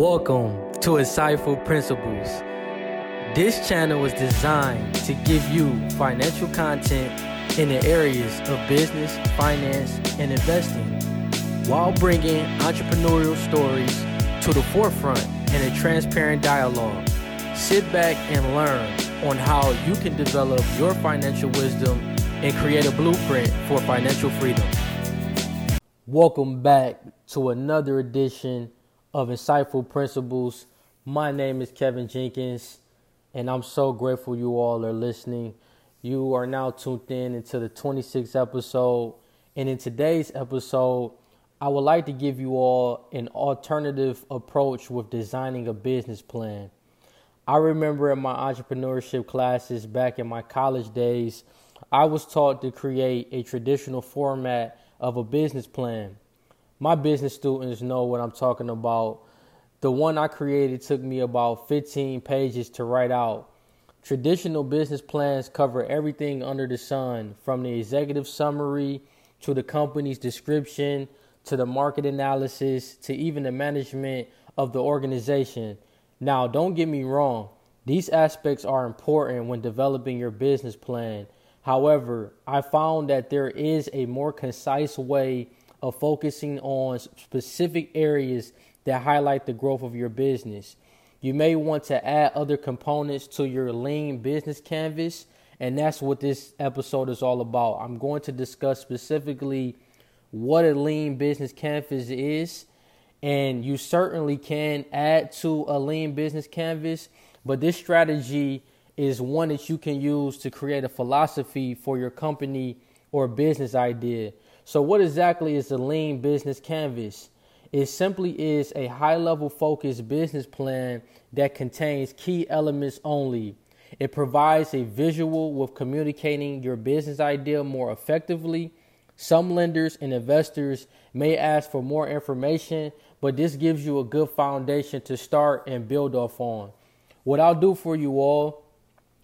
Welcome to Insightful Principles. This channel is designed to give you financial content in the areas of business, finance, and investing while bringing entrepreneurial stories to the forefront in a transparent dialogue. Sit back and learn on how you can develop your financial wisdom and create a blueprint for financial freedom. Welcome back to another edition of Insightful Principles. My name is Kevin Jenkins, and I'm so grateful you all are listening. You are now tuned in into the 26th episode, and in today's episode, I would like to give you all an alternative approach with designing a business plan. I remember in my entrepreneurship classes back in my college days, I was taught to create a traditional format of a business plan my business students know what I'm talking about. The one I created took me about 15 pages to write out. Traditional business plans cover everything under the sun, from the executive summary to the company's description to the market analysis to even the management of the organization. Now, don't get me wrong, these aspects are important when developing your business plan. However, I found that there is a more concise way of focusing on specific areas that highlight the growth of your business. You may want to add other components to your lean business canvas, and that's what this episode is all about. I'm going to discuss specifically what a lean business canvas is, and you certainly can add to a lean business canvas, but this strategy is one that you can use to create a philosophy for your company or business idea. So, what exactly is the lean business canvas? It simply is a high level focused business plan that contains key elements only. It provides a visual with communicating your business idea more effectively. Some lenders and investors may ask for more information, but this gives you a good foundation to start and build off on. What I'll do for you all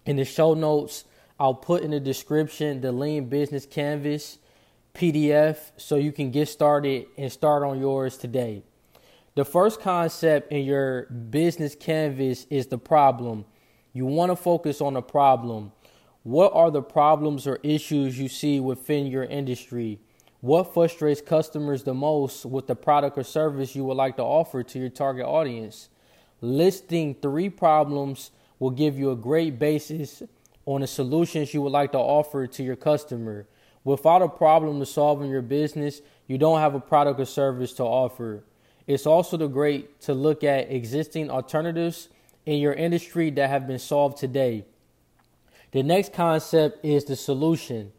in the show notes, I'll put in the description the lean business canvas. PDF so you can get started and start on yours today. The first concept in your business canvas is the problem. You want to focus on the problem. What are the problems or issues you see within your industry? What frustrates customers the most with the product or service you would like to offer to your target audience? Listing three problems will give you a great basis on the solutions you would like to offer to your customer. Without a problem to solve in your business, you don't have a product or service to offer. It's also the great to look at existing alternatives in your industry that have been solved today. The next concept is the solution.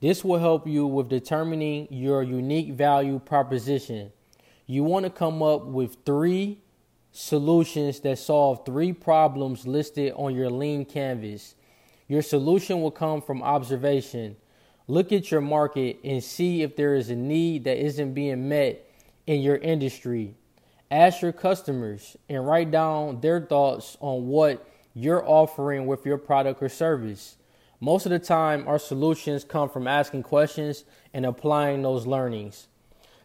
This will help you with determining your unique value proposition. You want to come up with three solutions that solve three problems listed on your lean canvas. Your solution will come from observation. Look at your market and see if there is a need that isn't being met in your industry. Ask your customers and write down their thoughts on what you're offering with your product or service. Most of the time, our solutions come from asking questions and applying those learnings.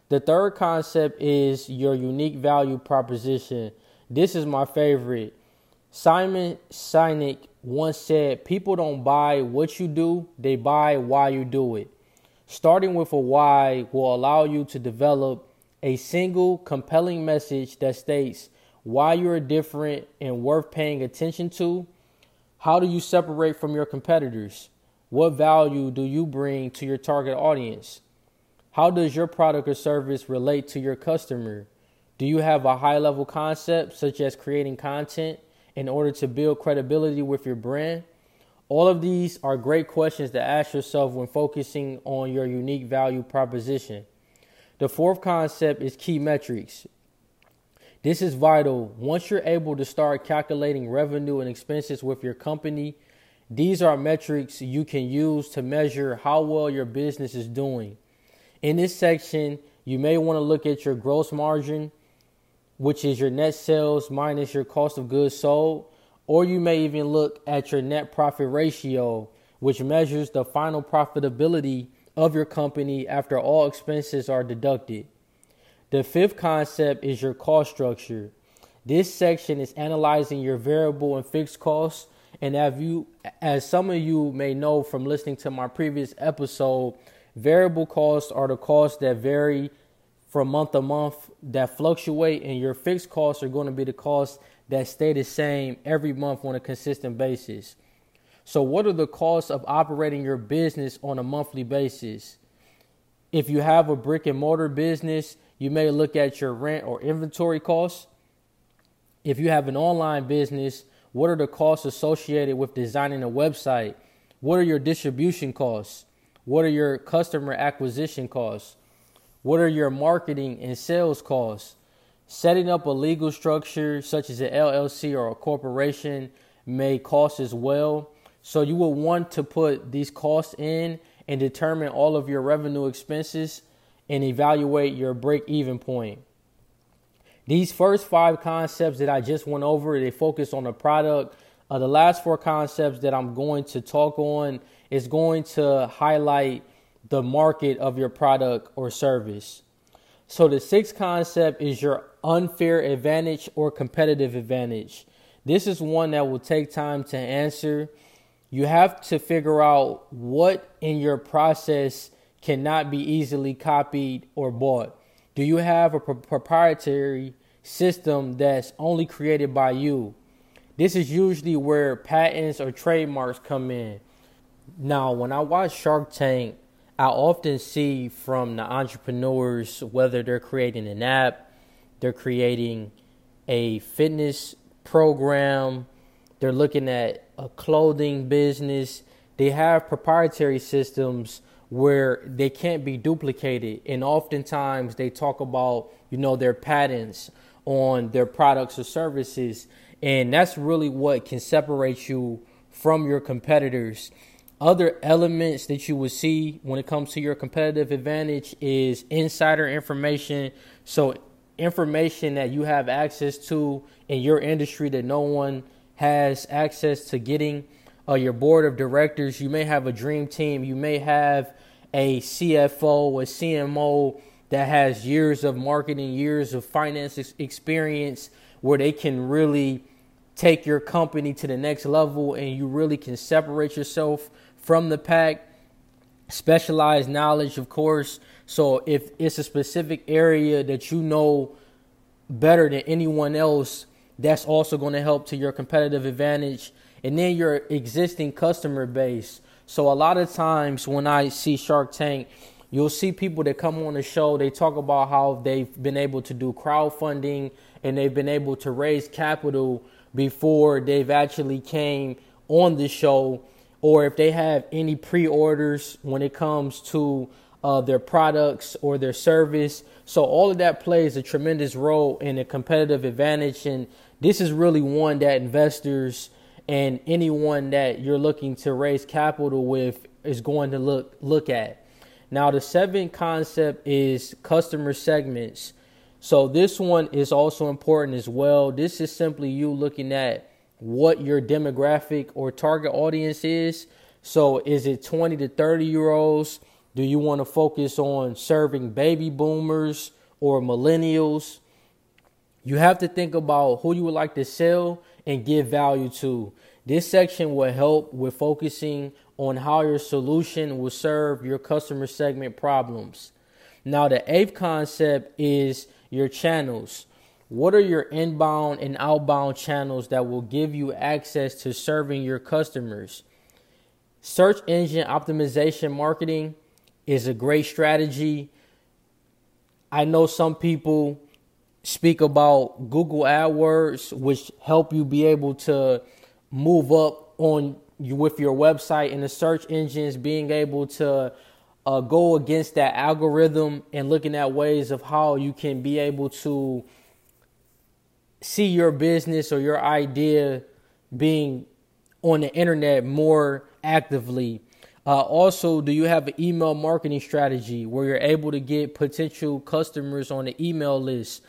The third concept is your unique value proposition. This is my favorite. Simon Sinek once said, People don't buy what you do, they buy why you do it. Starting with a why will allow you to develop a single compelling message that states why you're different and worth paying attention to. How do you separate from your competitors? What value do you bring to your target audience? How does your product or service relate to your customer? Do you have a high level concept, such as creating content? In order to build credibility with your brand? All of these are great questions to ask yourself when focusing on your unique value proposition. The fourth concept is key metrics. This is vital. Once you're able to start calculating revenue and expenses with your company, these are metrics you can use to measure how well your business is doing. In this section, you may want to look at your gross margin, which is your net sales minus your cost of goods sold. Or you may even look at your net profit ratio, which measures the final profitability of your company after all expenses are deducted. The fifth concept is your cost structure. This section is analyzing your variable and fixed costs. And as you, as some of you may know from listening to my previous episode, variable costs are the costs that vary from month to month that fluctuate, and your fixed costs are going to be the costs that stay the same every month on a consistent basis. So, what are the costs of operating your business on a monthly basis? If you have a brick and mortar business, you may look at your rent or inventory costs. If you have an online business, what are the costs associated with designing a website? What are your distribution costs? What are your customer acquisition costs? What are your marketing and sales costs? Setting up a legal structure such as an LLC or a corporation may cost as well. So you will want to put these costs in and determine all of your revenue expenses and evaluate your break even point. These first five concepts that I just went over, they focus on the product. Uh, the last four concepts that I'm going to talk on is going to highlight the market of your product or service. So the sixth concept is your unfair advantage or competitive advantage. This is one that will take time to answer. You have to figure out what in your process cannot be easily copied or bought. Do you have a proprietary system that's only created by you? This is usually where patents or trademarks come in. Now, when I watch Shark Tank, I often see from the entrepreneurs whether they're creating an app, they're creating a fitness program, they're looking at a clothing business, they have proprietary systems where they can't be duplicated. And oftentimes they talk about you know their patents on their products or services. And that's really what can separate you from your competitors other elements that you would see when it comes to your competitive advantage is insider information. So, information that you have access to in your industry that no one has access to getting. Uh, your board of directors, you may have a dream team, you may have a CFO, a CMO that has years of marketing, years of finance experience where they can really take your company to the next level and you really can separate yourself from the pack. Specialized knowledge, of course. So if it's a specific area that you know better than anyone else, that's also going to help to your competitive advantage. And then your existing customer base. So a lot of times when I see Shark Tank, you'll see people that come on the show, they talk about how they've been able to do crowdfunding and they've been able to raise capital before they've actually came on the show or if they have any pre-orders when it comes to uh, their products or their service. So all of that plays a tremendous role in a competitive advantage, and this is really one that investors and anyone that you're looking to raise capital with is going to look look at. Now, the seventh concept is customer segments. So this one is also important as well. This is simply you looking at what your demographic or target audience is. So, is it 20 to 30 year olds? Do you want to focus on serving baby boomers or millennials? You have to think about who you would like to sell and give value to. This section will help with focusing on how your solution will serve your customer segment problems. Now, the eighth concept is your channels. What are your inbound and outbound channels that will give you access to serving your customers? Search engine optimization marketing is a great strategy. I know some people speak about Google AdWords, which help you be able to move up on you with your website and the search engines, being able to uh, go against that algorithm and looking at ways of how you can be able to see your business or your idea being on the internet more actively? Uh, also, do you have an email marketing strategy where you're able to get potential customers on the email list?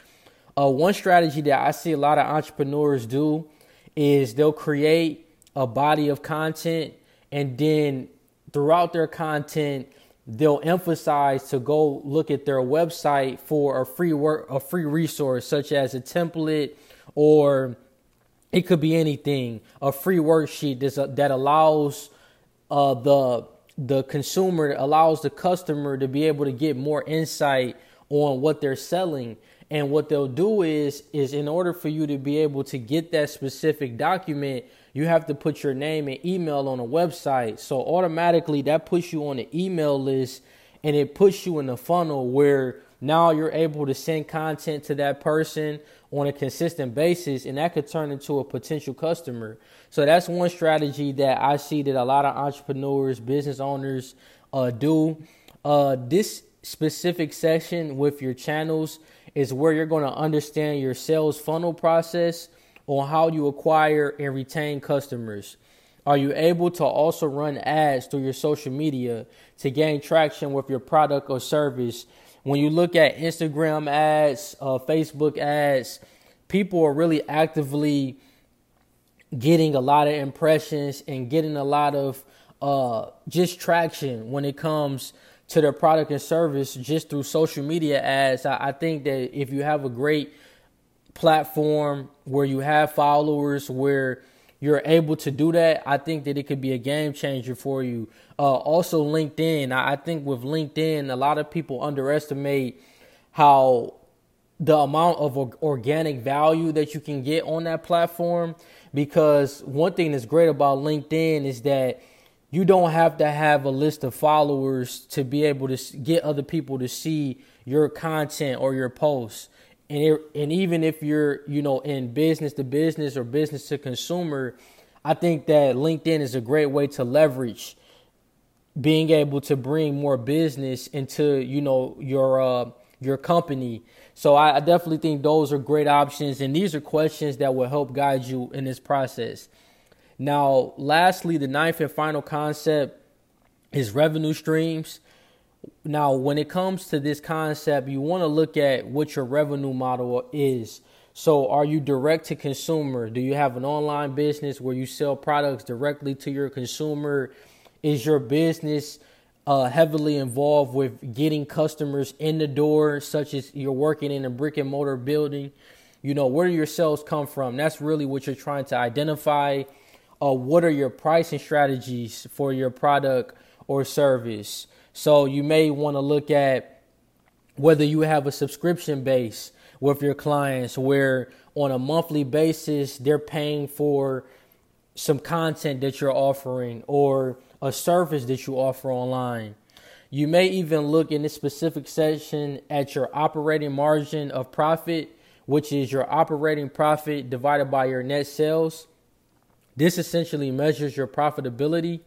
Uh, one strategy that I see a lot of entrepreneurs do is they'll create a body of content and then throughout their content, they'll emphasize to go look at their website for a free work a free resource such as a template or it could be anything. A free worksheet that allows uh, the the consumer allows the customer to be able to get more insight on what they're selling and what they'll do is is in order for you to be able to get that specific document you have to put your name and email on a website. So automatically that puts you on the email list and it puts you in the funnel where now you're able to send content to that person on a consistent basis and that could turn into a potential customer. So that's one strategy that i see that a lot of entrepreneurs business owners uh, do. Uh, this specific section with your channels is where you're going to understand your sales funnel process on how you acquire and retain customers. Are you able to also run ads through your social media to gain traction with your product or service? When you look at Instagram ads, uh, Facebook ads, people are really actively getting a lot of impressions and getting a lot of uh, just traction when it comes to their product and service just through social media ads. I, I think that if you have a great platform where you have followers, where you're able to do that, I think that it could be a game changer for you. Uh, also, LinkedIn. I think with LinkedIn, a lot of people underestimate how the amount of organic value that you can get on that platform. Because one thing that's great about LinkedIn is that you don't have to have a list of followers to be able to get other people to see your content or your posts. And it, and even if you're, you know, in business to business or business to consumer, I think that LinkedIn is a great way to leverage being able to bring more business into, you know, your uh, your company. So I, I definitely think those are great options, and these are questions that will help guide you in this process. Now, lastly, the ninth and final concept is revenue streams. Now, when it comes to this concept, you want to look at what your revenue model is. So, are you direct to consumer? Do you have an online business where you sell products directly to your consumer? Is your business uh, heavily involved with getting customers in the door, such as you're working in a brick and mortar building? You know, where do your sales come from? That's really what you're trying to identify uh, what are your pricing strategies for your product or service. So you may want to look at whether you have a subscription base with your clients where on a monthly basis they're paying for some content that you're offering or a service that you offer online. You may even look in this specific section at your operating margin of profit, which is your operating profit divided by your net sales. This essentially measures your profitability.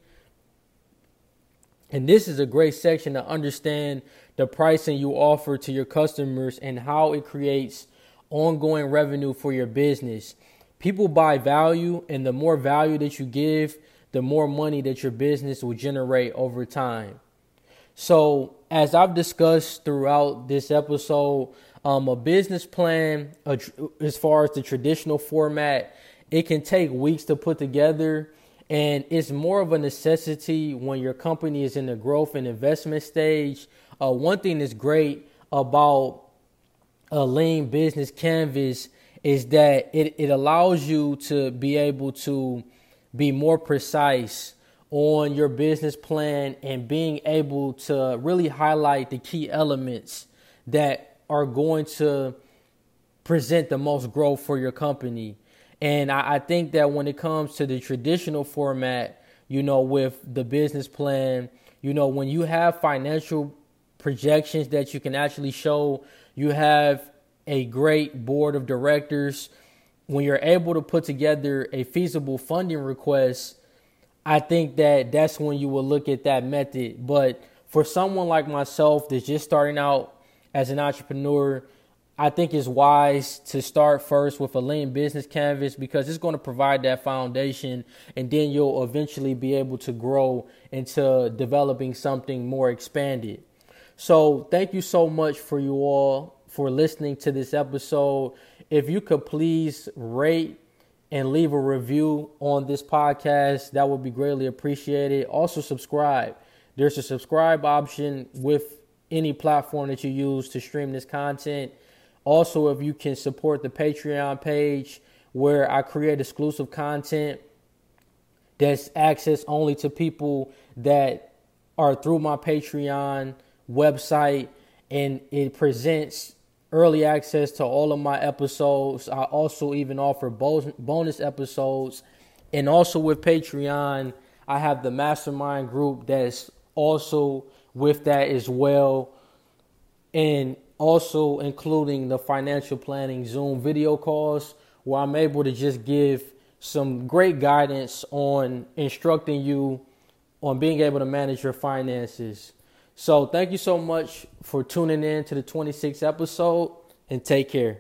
And this is a great section to understand the pricing you offer to your customers and how it creates ongoing revenue for your business. People buy value, and the more value that you give, the more money that your business will generate over time. So, as I've discussed throughout this episode, um, a business plan, as far as the traditional format, it can take weeks to put together and it's more of a necessity when your company is in the growth and investment stage. Uh, one thing that's great about a lean business canvas is that it, it allows you to be able to be more precise on your business plan and being able to really highlight the key elements that are going to present the most growth for your company. And I, I think that when it comes to the traditional format, you know, with the business plan, you know, when you have financial projections that you can actually show, you have a great board of directors. When you're able to put together a feasible funding request, I think that that's when you will look at that method. But for someone like myself that's just starting out as an entrepreneur, I think it's wise to start first with a lean business canvas because it's going to provide that foundation and then you'll eventually be able to grow into developing something more expanded. So, thank you so much for you all for listening to this episode. If you could please rate and leave a review on this podcast, that would be greatly appreciated. Also, subscribe. There's a subscribe option with any platform that you use to stream this content Also, if you can support the Patreon page where I create exclusive content that's access only to people that are through my Patreon website and it presents early access to all of my episodes. I also even offer bonus episodes. And also with Patreon, I have the mastermind group that's also with that as well. And also including the financial planning Zoom video calls where I'm able to just give some great guidance on instructing you on being able to manage your finances. So, thank you so much for tuning in to the 26th episode and take care.